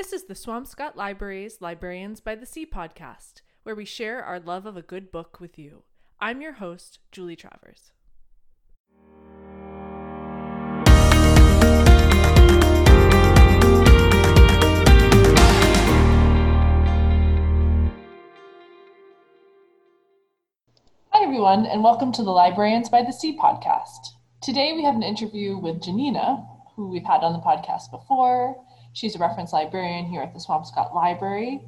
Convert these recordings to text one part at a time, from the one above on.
This is the Swampscott Library's Librarians by the Sea podcast, where we share our love of a good book with you. I'm your host, Julie Travers. Hi, everyone, and welcome to the Librarians by the Sea podcast. Today we have an interview with Janina, who we've had on the podcast before. She's a reference librarian here at the Swampscott Library,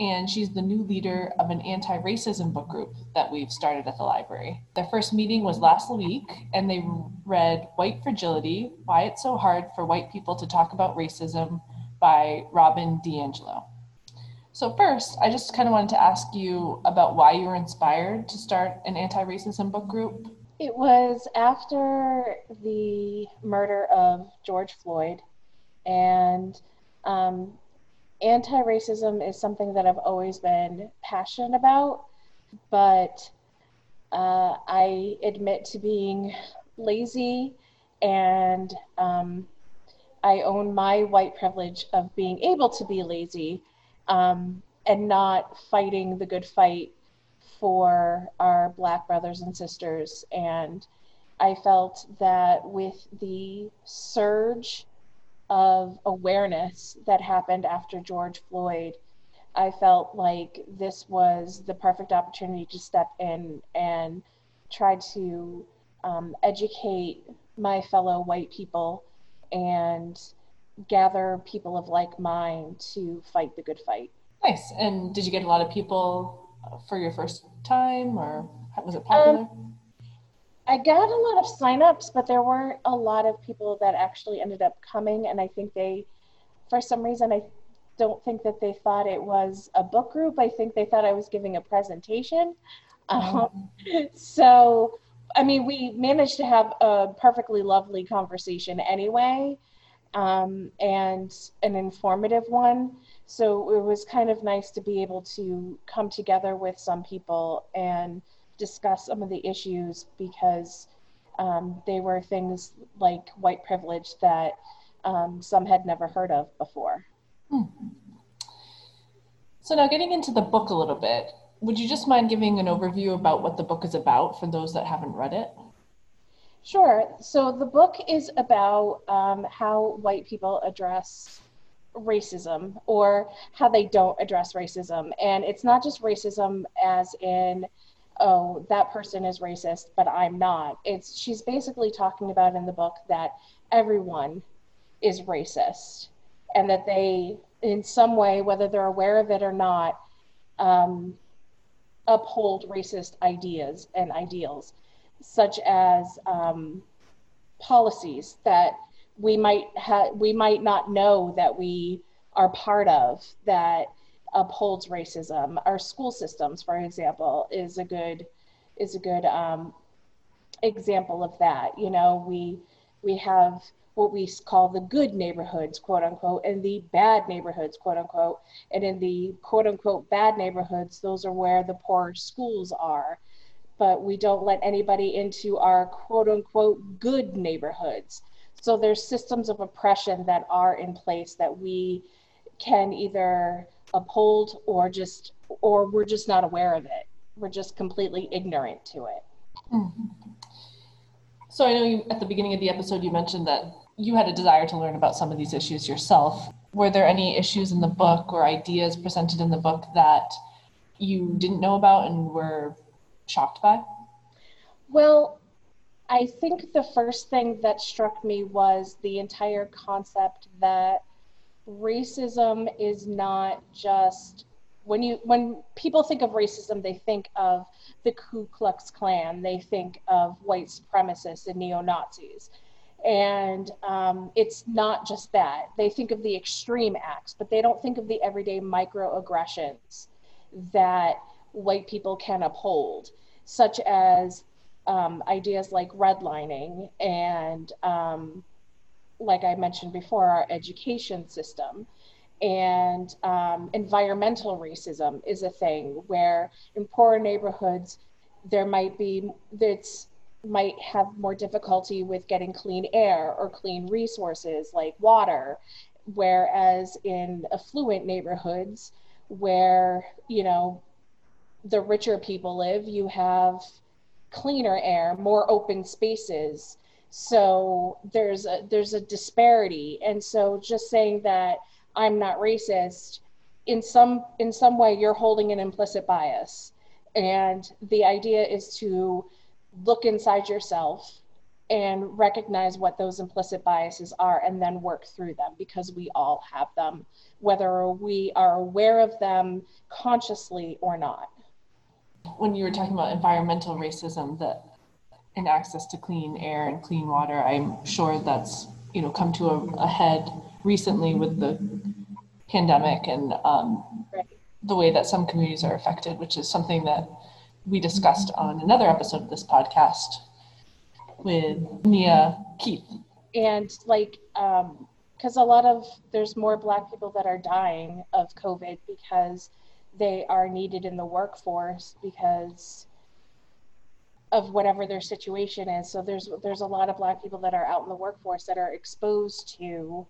and she's the new leader of an anti racism book group that we've started at the library. Their first meeting was last week, and they read White Fragility Why It's So Hard for White People to Talk About Racism by Robin DiAngelo. So, first, I just kind of wanted to ask you about why you were inspired to start an anti racism book group. It was after the murder of George Floyd, and um, anti racism is something that I've always been passionate about, but uh, I admit to being lazy and um, I own my white privilege of being able to be lazy um, and not fighting the good fight for our black brothers and sisters. And I felt that with the surge of awareness that happened after George Floyd, I felt like this was the perfect opportunity to step in and try to um, educate my fellow white people and gather people of like mind to fight the good fight. Nice. And did you get a lot of people for your first time, or was it popular? Um, I got a lot of signups, but there weren't a lot of people that actually ended up coming. And I think they, for some reason, I don't think that they thought it was a book group. I think they thought I was giving a presentation. Oh. Um, so, I mean, we managed to have a perfectly lovely conversation anyway, um, and an informative one. So it was kind of nice to be able to come together with some people and discuss some of the issues because um, they were things like white privilege that um, some had never heard of before. Hmm. So, now getting into the book a little bit, would you just mind giving an overview about what the book is about for those that haven't read it? Sure. So, the book is about um, how white people address racism or how they don't address racism. And it's not just racism as in oh, that person is racist, but I'm not. It's she's basically talking about in the book that everyone is racist and that they, in some way, whether they're aware of it or not, um, uphold racist ideas and ideals, such as um, policies that we might have, we might not know that we are part of that upholds racism. Our school systems, for example, is a good is a good um, example of that. You know, we we have what we call the good neighborhoods, quote unquote, and the bad neighborhoods, quote unquote. And in the quote unquote bad neighborhoods, those are where the poor schools are. But we don't let anybody into our quote unquote good neighborhoods. So there's systems of oppression that are in place that we can either uphold or just or we're just not aware of it. We're just completely ignorant to it. Mm-hmm. so i know you at the beginning of the episode you mentioned that you had a desire to learn about some of these issues yourself. Were there any issues in the book or ideas presented in the book that you didn't know about and were shocked by? Well i think the first thing that struck me was the entire concept that racism is not just when you when people think of racism they think of the ku klux klan. They think of white supremacists and neo-nazis. And um, it's not just that. They think of the extreme acts but they don't think of the everyday microaggressions that white people can uphold such as um, ideas like redlining and um, like I mentioned before, our education system. And um, environmental racism is a thing where in poorer neighborhoods, there might be, that's might have more difficulty with getting clean air or clean resources like water whereas in affluent neighborhoods where you know the richer people live you have cleaner air more open spaces so there's a there's a disparity and so just saying that i'm not racist in some in some way you're holding an implicit bias and the idea is to look inside yourself and recognize what those implicit biases are and then work through them because we all have them, whether we are aware of them consciously or not. When you were talking about environmental racism, that in access to clean air and clean water, I'm sure that's you know come to a, a head recently with the pandemic and um, the way that some communities are affected, which is something that we discussed on another episode of this podcast with Nia Keith. And like, because um, a lot of there's more Black people that are dying of COVID because they are needed in the workforce because of whatever their situation is. So there's there's a lot of Black people that are out in the workforce that are exposed to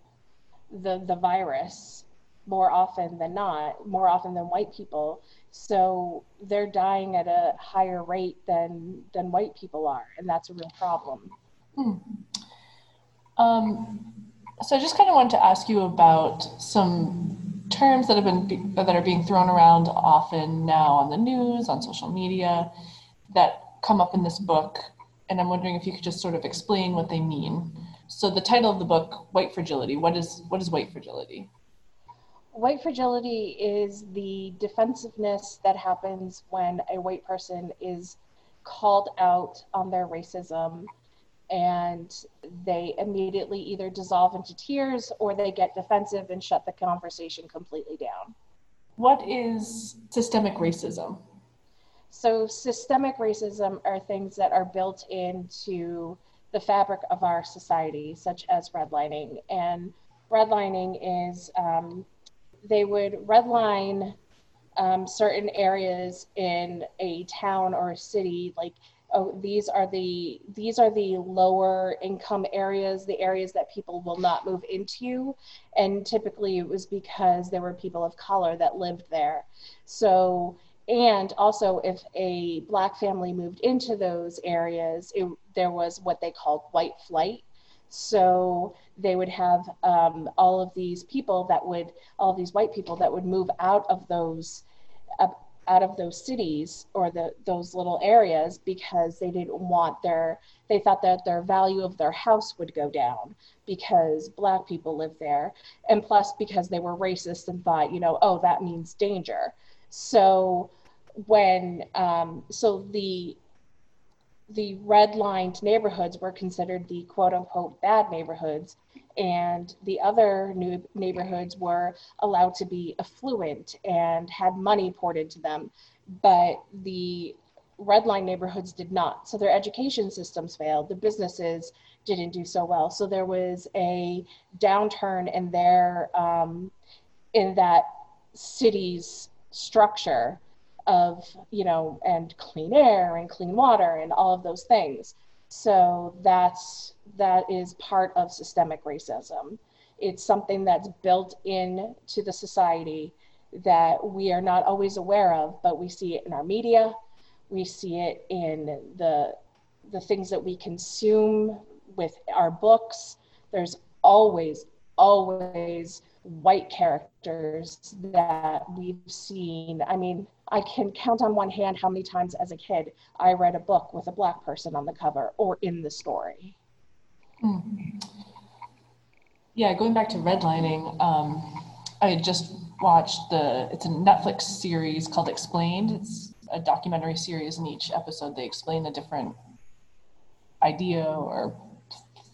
the the virus more often than not, more often than white people. So they're dying at a higher rate than than white people are, and that's a real problem. Hmm. Um, so I just kind of wanted to ask you about some terms that have been that are being thrown around often now on the news, on social media, that come up in this book, and I'm wondering if you could just sort of explain what they mean. So the title of the book, White Fragility. What is what is white fragility? white fragility is the defensiveness that happens when a white person is called out on their racism and they immediately either dissolve into tears or they get defensive and shut the conversation completely down. What is systemic racism? So, systemic racism are things that are built into the fabric of our society, such as redlining. And redlining is um, they would redline um, certain areas in a town or a city like oh these are the these are the lower income areas the areas that people will not move into and typically it was because there were people of color that lived there so and also if a black family moved into those areas it, there was what they called white flight so they would have um, all of these people that would, all of these white people that would move out of those, out of those cities or the those little areas because they didn't want their, they thought that their value of their house would go down because black people lived there, and plus because they were racist and thought, you know, oh that means danger. So when um, so the the red-lined neighborhoods were considered the quote-unquote bad neighborhoods and the other new neighborhoods were allowed to be affluent and had money poured into them. But the red line neighborhoods did not. So their education systems failed. The businesses didn't do so well. So there was a downturn in their um, in that city's structure of you know and clean air and clean water and all of those things. So that's that is part of systemic racism. It's something that's built in to the society that we are not always aware of but we see it in our media. We see it in the the things that we consume with our books. There's always always white characters that we've seen i mean I can count on one hand how many times as a kid I read a book with a black person on the cover or in the story. Mm. Yeah, going back to redlining, um, I just watched the, it's a Netflix series called Explained. It's a documentary series, and each episode they explain a different idea or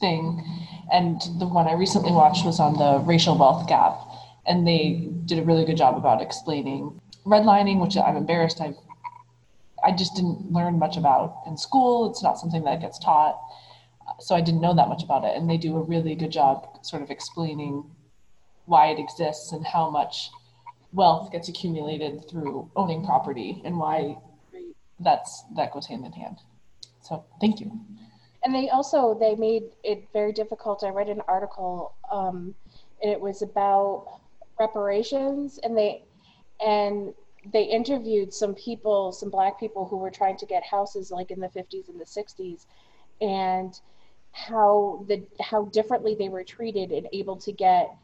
thing. And the one I recently watched was on the racial wealth gap, and they did a really good job about explaining redlining, which I'm embarrassed I've I just didn't learn much about in school. It's not something that gets taught. So I didn't know that much about it. And they do a really good job sort of explaining why it exists and how much wealth gets accumulated through owning property and why that's that goes hand in hand. So thank you. And they also they made it very difficult. I read an article um, and it was about reparations, and they and they interviewed some people, some black people who were trying to get houses like in the 50s and the 60s, and how the how differently they were treated and able to get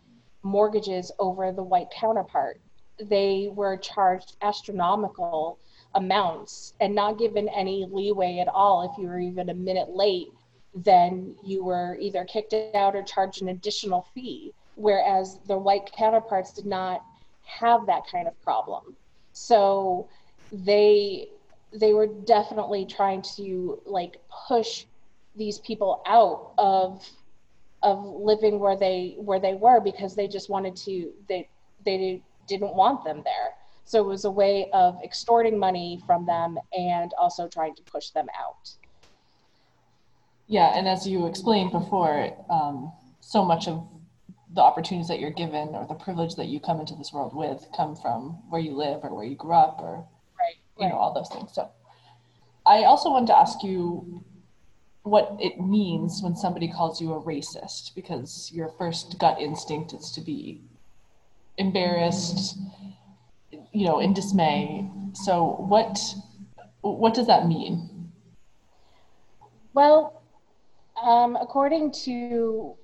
mortgages over the white counterpart. They were charged astronomical amounts and not given any leeway at all if you were even a minute late then you were either kicked out or charged an additional fee whereas the white counterparts did not have that kind of problem. So they they were definitely trying to like push these people out of of living where they where they were because they just wanted to they they didn't want them there. So it was a way of extorting money from them and also trying to push them out. Yeah and as you explained before um, so much of the opportunities that you're given or the privilege that you come into this world with come from where you live or where you grew up or right, you know all those things. So i also wanted to ask you what it means when somebody calls you a racist because your first gut instinct is to be embarrassed you know in dismay. So what what does that mean? Well um, according to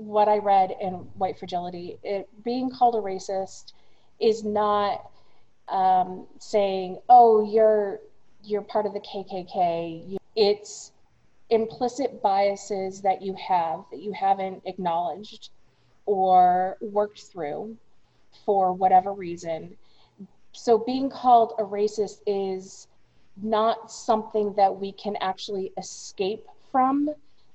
what I read in White Fragility, it, being called a racist is not um, saying, "Oh, you're you're part of the KKK." It's implicit biases that you have that you haven't acknowledged or worked through for whatever reason. So being called a racist is not something that we can actually escape from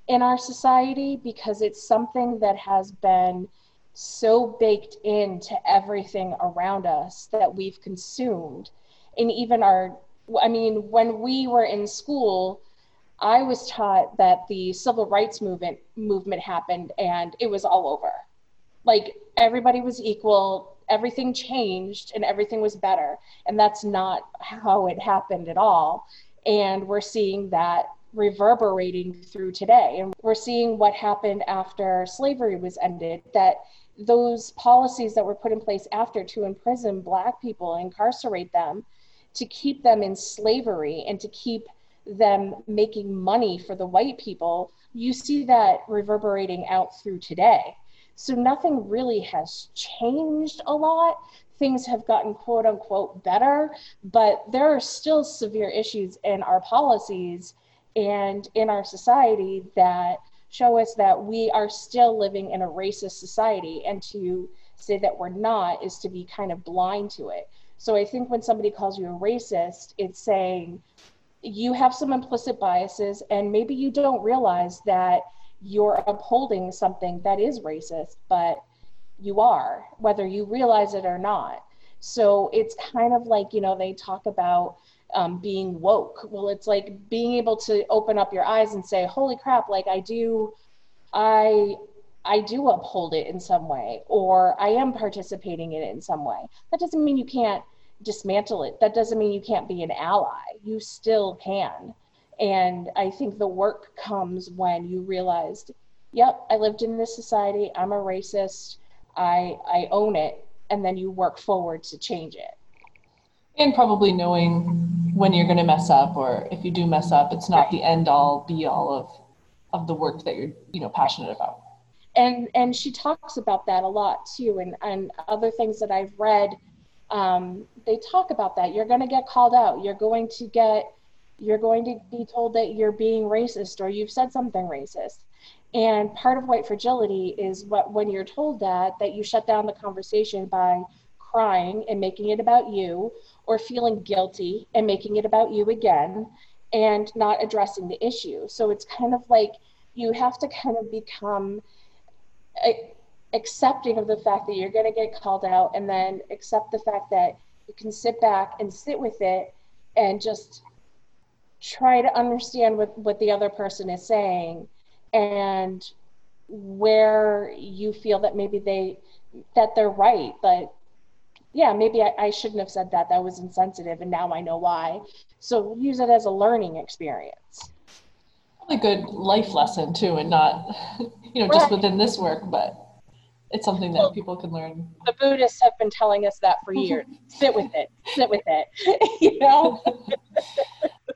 in our society because it's something that has been so baked into everything around us that we've consumed. And even our, I mean, when we were in school, I was taught that the civil rights movement movement happened and it was all over. Like everybody was equal, everything changed and everything was better. And that's not how it happened at all. And we're seeing that reverberating through today. And we're seeing what happened after slavery was ended, that those policies that were put in place after to imprison Black people, incarcerate them, to keep them in slavery and to keep them making money for the white people, you see that reverberating out through today. So nothing really has changed a lot. Things have gotten quote unquote better, but there are still severe issues in our policies and in our society that show us that we are still living in a racist society and to say that we're not is to be kind of blind to it. So i think when somebody calls you a racist it's saying you have some implicit biases and maybe you don't realize that you're upholding something that is racist but you are whether you realize it or not. So it's kind of like you know they talk about um, being woke. Well, it's like being able to open up your eyes and say, "Holy crap! Like I do, I." I do uphold it in some way, or I am participating in it in some way. That doesn't mean you can't dismantle it. That doesn't mean you can't be an ally. You still can. And I think the work comes when you realized, yep, I lived in this society. I'm a racist. I I own it, and then you work forward to change it and probably knowing when you're going to mess up or if you do mess up it's not the end all be all of of the work that you're you know passionate about. And and she talks about that a lot too and and other things that i've read um, they talk about that. You're going to get called out. You're going to get you're going to be told that you're being racist or you've said something racist. And part of white fragility is what when you're told that that you shut down the conversation by crying and making it about you or feeling guilty and making it about you again and not addressing the issue. So it's kind of like you have to kind of become accepting of the fact that you're going to get called out and then accept the fact that you can sit back and sit with it and just try to understand what, what the other person is saying and where you feel that maybe they that they're right but yeah, maybe I, I shouldn't have said that. That was insensitive, and now I know why. So use it as a learning experience. Probably a good life lesson too, and not, you know, just right. within this work, but it's something that people can learn. The Buddhists have been telling us that for years. Sit with it. Sit with it. you know.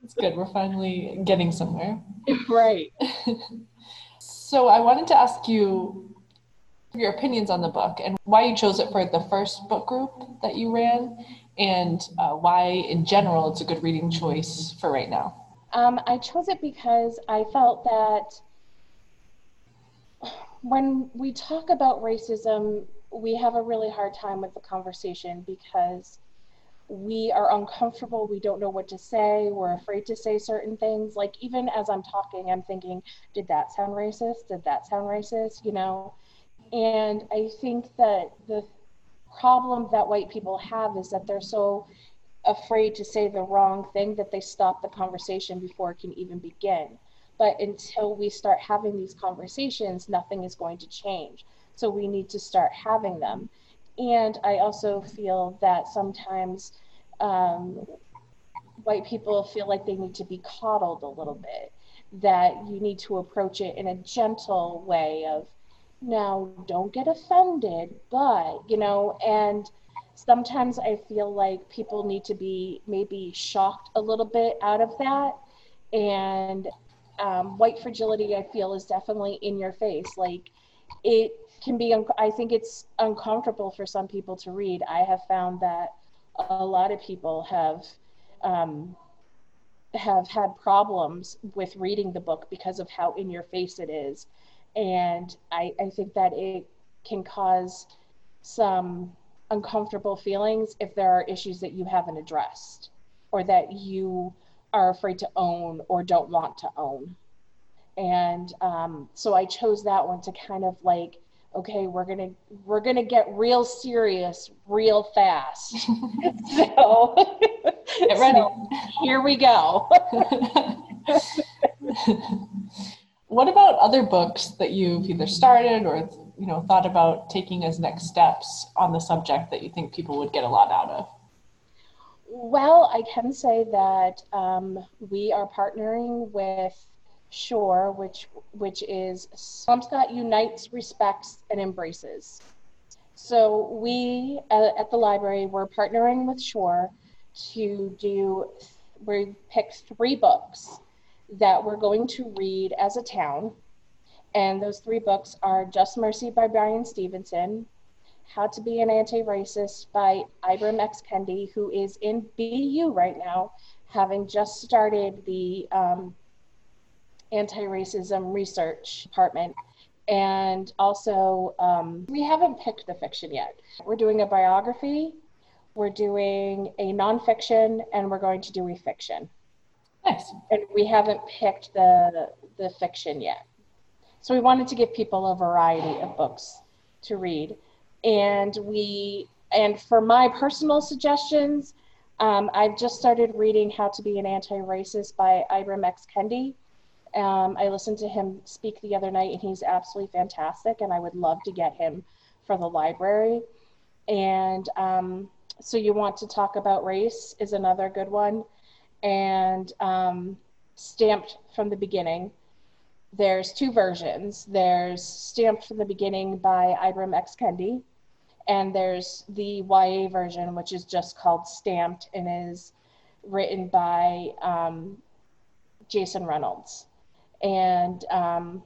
It's good. We're finally getting somewhere. Right. so I wanted to ask you your opinions on the book and why you chose it for the first book group that you ran, and uh, why, in general, it's a good reading choice for right now. Um, I chose it because I felt that when we talk about racism, we have a really hard time with the conversation because we are uncomfortable. We don't know what to say. We're afraid to say certain things. Like, even as I'm talking, I'm thinking, did that sound racist? Did that sound racist? You know? And I think that the problem that white people have is that they're so afraid to say the wrong thing that they stop the conversation before it can even begin. But until we start having these conversations, nothing is going to change. So we need to start having them. And I also feel that sometimes um, white people feel like they need to be coddled a little bit, that you need to approach it in a gentle way of, now don't get offended, but, you know, and sometimes I feel like people need to be maybe shocked a little bit out of that. And um, white fragility, I feel, is definitely in your face. Like it can be, un- I think it's uncomfortable for some people to read. I have found that a lot of people have. Um, have had problems with reading the book because of how in your face it is. And I, I think that it can cause some uncomfortable feelings if there are issues that you haven't addressed or that you are afraid to own or don't want to own. And um, so I chose that one to kind of like, okay, we're gonna we're gonna get real serious real fast. so get ready. So here we go. what about other books that you've either started or you know thought about taking as next steps on the subject that you think people would get a lot out of? Well, I can say that um, we are partnering with SURE, which which is Swampscott Unites, Respects, and Embraces. So we uh, at the library we're partnering with SURE to do. We picked three books that we're going to read as a town and those three books are Just Mercy by Bryan Stevenson, How to Be an Anti-Racist by Ibram X. Kendi, who is in BU right now, having just started the um, anti-racism research department. And also, um, we haven't picked the fiction yet. We're doing a biography, we're doing a nonfiction, and we're going to do a fiction. Nice. And we haven't picked the the fiction yet. So we wanted to give people a variety of books to read. And we, and for my personal suggestions, um, I've just started reading How to Be an Anti-Racist by Ibram X. Kendi. Um, I listened to him speak the other night and he's absolutely fantastic and I would love to get him for the library. And um, so you want to talk about race is another good one. And um, stamped from the beginning there's two versions. There's Stamped from the Beginning by Ibram X. Kendi, and there's the YA version, which is just called Stamped and is written by um, Jason Reynolds. And um,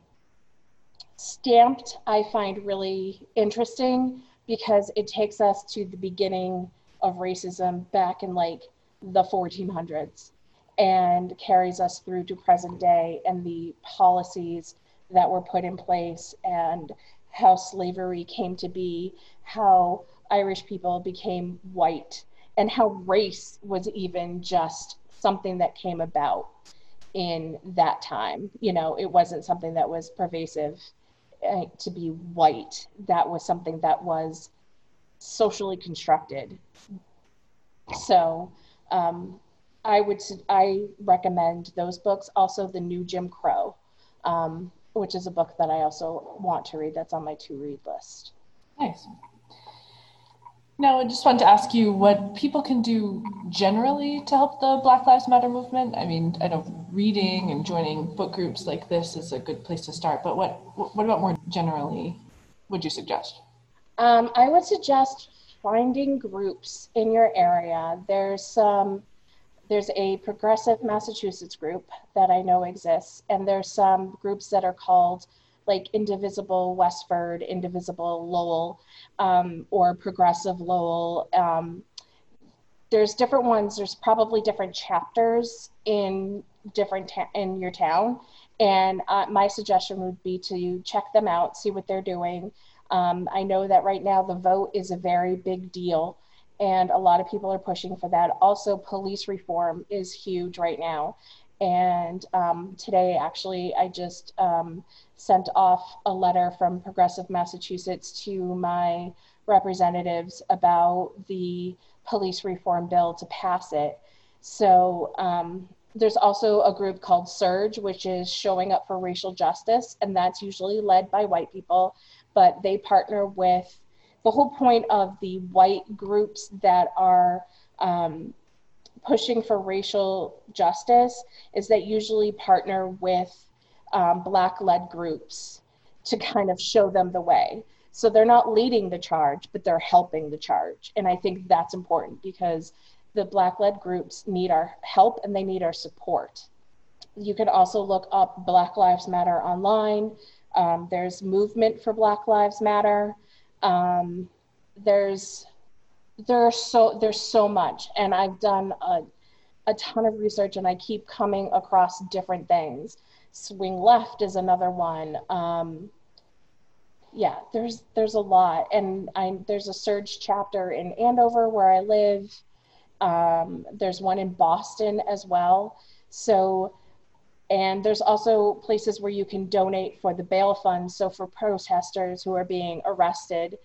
Stamped, I find really interesting because it takes us to the beginning of racism back in like the 1400s and carries us through to present day and the policies that were put in place and how slavery came to be, how Irish people became white, and how race was even just something that came about in that time. You know, it wasn't something that was pervasive uh, to be white, that was something that was socially constructed. So, um, I would I recommend those books. Also, the new Jim Crow, um, which is a book that I also want to read. That's on my to read list. Nice. Now, I just wanted to ask you what people can do generally to help the Black Lives Matter movement. I mean, I know reading and joining book groups like this is a good place to start, but what what about more generally would you suggest? Um, I would suggest finding groups in your area. There's some there's a progressive Massachusetts group that I know exists, and there's some groups that are called like Indivisible Westford, Indivisible Lowell, um, or Progressive Lowell. Um, there's different ones. There's probably different chapters in different ta- in your town, and uh, my suggestion would be to check them out, see what they're doing. Um, I know that right now the vote is a very big deal and a lot of people are pushing for that. Also, police reform is huge right now. And um, today, actually, I just um, sent off a letter from Progressive Massachusetts to my representatives about the police reform bill to pass it. So um, there's also a group called SURJ, which is showing up for racial justice, and that's usually led by white people, but they partner with the whole point of the white groups that are um, pushing for racial justice is that usually partner with um, black led groups to kind of show them the way. So they're not leading the charge, but they're helping the charge. And I think that's important because the black led groups need our help and they need our support. You can also look up Black Lives Matter online. Um, there's Movement for Black Lives Matter. Um, there's there's so there's so much, and I've done a a ton of research, and I keep coming across different things. Swing left is another one. Um, yeah, there's there's a lot, and I there's a SURJ chapter in Andover where I live. Um, there's one in Boston as well. So and there's also places where you can donate for the bail fund. So for protesters who are being arrested,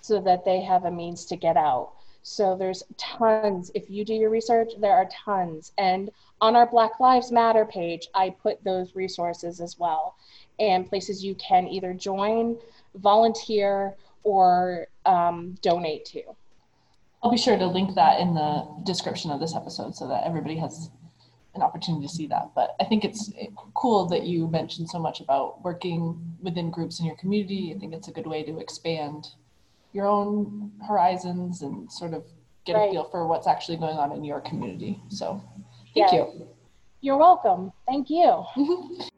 so that they have a means to get out. So there's tons. If you do your research, there are tons. And on our Black Lives Matter page, I put those resources as well, and places you can either join, volunteer, or um, donate to. I'll be sure to link that in the description of this episode so that everybody has an opportunity to see that. But I think it's eh, cool that you mentioned so much about working within groups in your community. I think it's a good way to expand your own horizons and sort of get right. a feel for what's actually going on in your community. So thank you. You're welcome. Thank you.